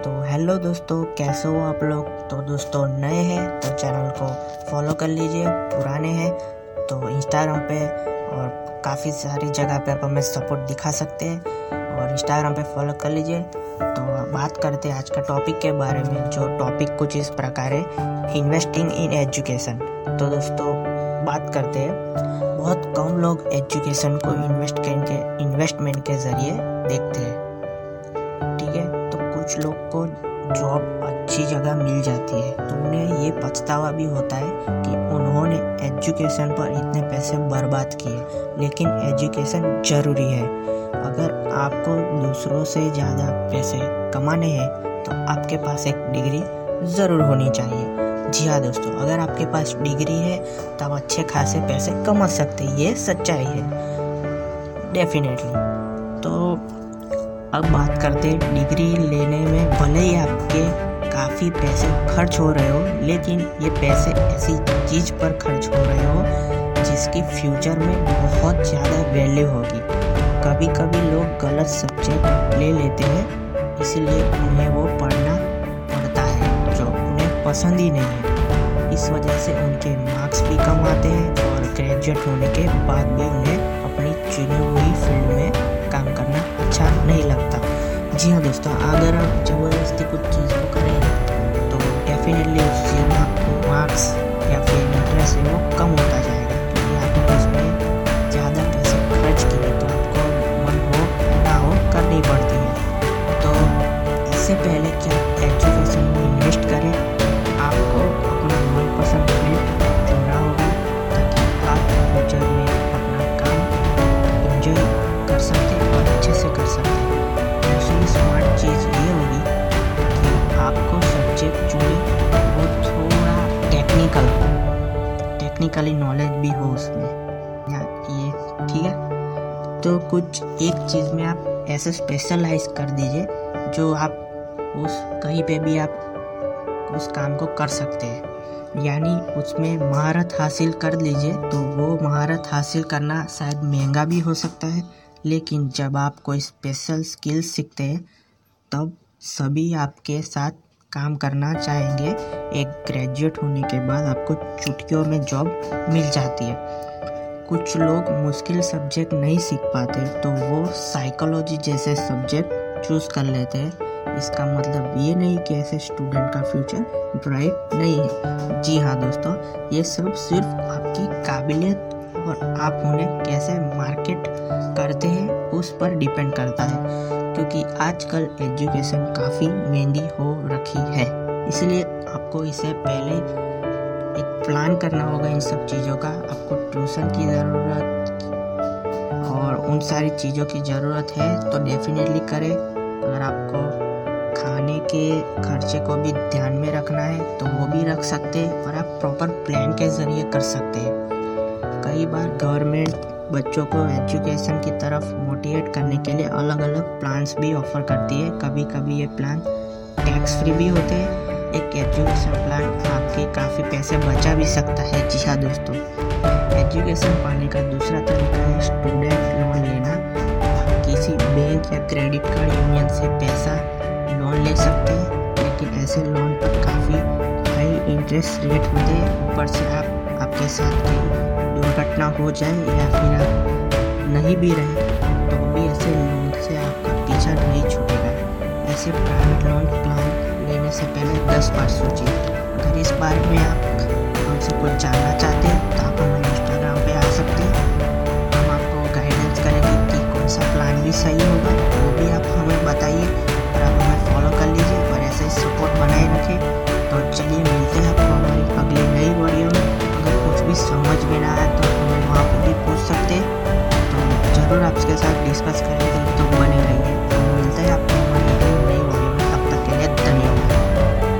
तो हेलो दोस्तों, कैसे हो आप लोग? तो दोस्तों, नए हैं तो चैनल को फॉलो कर लीजिए, पुराने हैं तो इंस्टाग्राम पे और काफ़ी सारी जगह पे आप हमें सपोर्ट दिखा सकते हैं। और इंस्टाग्राम पे फॉलो कर लीजिए। तो बात करते हैं आज का टॉपिक के बारे में, जो टॉपिक कुछ इस प्रकार है इन्वेस्टिंग इन एजुकेशन तो दोस्तों, बात करते हैं। बहुत कम लोग एजुकेशन को इन्वेस्ट के इन्वेस्टमेंट के ज़रिए देखते हैं। कुछ लोग को जॉब अच्छी जगह मिल जाती है। तो उन्हें ये पछतावा भी होता है कि उन्होंने एजुकेशन पर इतने पैसे बर्बाद किए। लेकिन एजुकेशन ज़रूरी है। अगर आपको दूसरों से ज़्यादा पैसे कमाने हैं तो आपके पास एक डिग्री ज़रूर होनी चाहिए। जी हाँ दोस्तों, अगर आपके पास डिग्री है तो आप अच्छे खासे पैसे कमा सकते हैं। ये सच्चाई है। डेफिनेटली तो अब बात करते हैं डिग्री लेने में। भले ही आपके काफ़ी पैसे खर्च हो रहे हो, लेकिन ये पैसे ऐसी चीज़ पर खर्च हो रहे हो, जिसकी फ्यूचर में बहुत ज़्यादा वैल्यू होगी। कभी कभी लोग गलत सब्जेक्ट ले लेते हैं, इसलिए उन्हें वो पढ़ना पड़ता है, जो उन्हें पसंद ही नहीं है। इस वजह से उनके मार्क्स भी कम आते हैं और ग्रेजुएट होने के बाद भी उन्हें जी हाँ दोस्तों अगर आप ज़बरदस्ती कुछ चीज़ को करें तो डेफिनेटली उस चीज़ में आपको मार्क्स या फिर इंटरेस्ट है वो कम होता जाएगा। टेक्निकली नॉलेज भी हो उसमें। या ये, ठीक है? तो कुछ एक चीज़ में आप ऐसे स्पेशलाइज कर दीजिए, जो आप उस, कहीं पे भी आप उस काम को कर सकते हैं। यानी उसमें महारत हासिल कर लीजिए तो वो महारत हासिल करना शायद महँगा भी हो सकता है, लेकिन जब आप कोई स्पेशल स्किल सीखते हैं, तब सभी आपके साथ काम करना चाहेंगे, एक ग्रेजुएट होने के बाद आपको चुटकियों में जॉब मिल जाती है। कुछ लोग मुश्किल सब्जेक्ट नहीं सीख पाते तो वो साइकोलॉजी जैसे सब्जेक्ट चूज़ कर लेते हैं। इसका मतलब ये नहीं कि ऐसे स्टूडेंट का फ्यूचर ब्राइट नहीं है। जी हाँ दोस्तों, ये सब सिर्फ़ आपकी काबिलियत और आप उन्हें कैसे मार्केट करते हैं, उस पर डिपेंड करता है। क्योंकि आजकल एजुकेशन काफ़ी महँगी हो रखी है। इसलिए आपको इसे पहले एक प्लान करना होगा इन सब चीज़ों का। आपको ट्यूशन की ज़रूरत और उन सारी चीज़ों की ज़रूरत है तो डेफिनेटली करें। अगर आपको खाने के खर्चे को भी ध्यान में रखना है तो वो भी रख सकते हैं और आप प्रॉपर प्लान के ज़रिए कर सकते हैं। कई बार गवर्नमेंट बच्चों को एजुकेशन की तरफ़ मोटिवेट करने के लिए अलग अलग प्लान्स भी ऑफ़र करती है। कभी कभी ये प्लान टैक्स फ्री भी होते हैं। एक एजुकेशन प्लान आपके काफ़ी पैसे बचा भी सकता है। जी हाँ दोस्तों एजुकेशन पाने का दूसरा तरीका है स्टूडेंट लोन लेना। आप किसी बैंक या क्रेडिट कार्ड यूनियन से पैसा लोन ले सकते हैं, लेकिन ऐसे लोन पर काफ़ी हाई इंटरेस्ट रेट होते हैं। ऊपर से आप, आपके साथ कहीं दुर्घटना हो जाए या फिर आप नहीं भी रहे तो भी ऐसे लोन से आपका पीछा नहीं छूटेगा। ऐसे प्राइवेट लोन प्लान लेने से पहले दस बार सोचिए। अगर इस बारे में आप हमसे कुछ जानना चाहते हैं तो आप specified.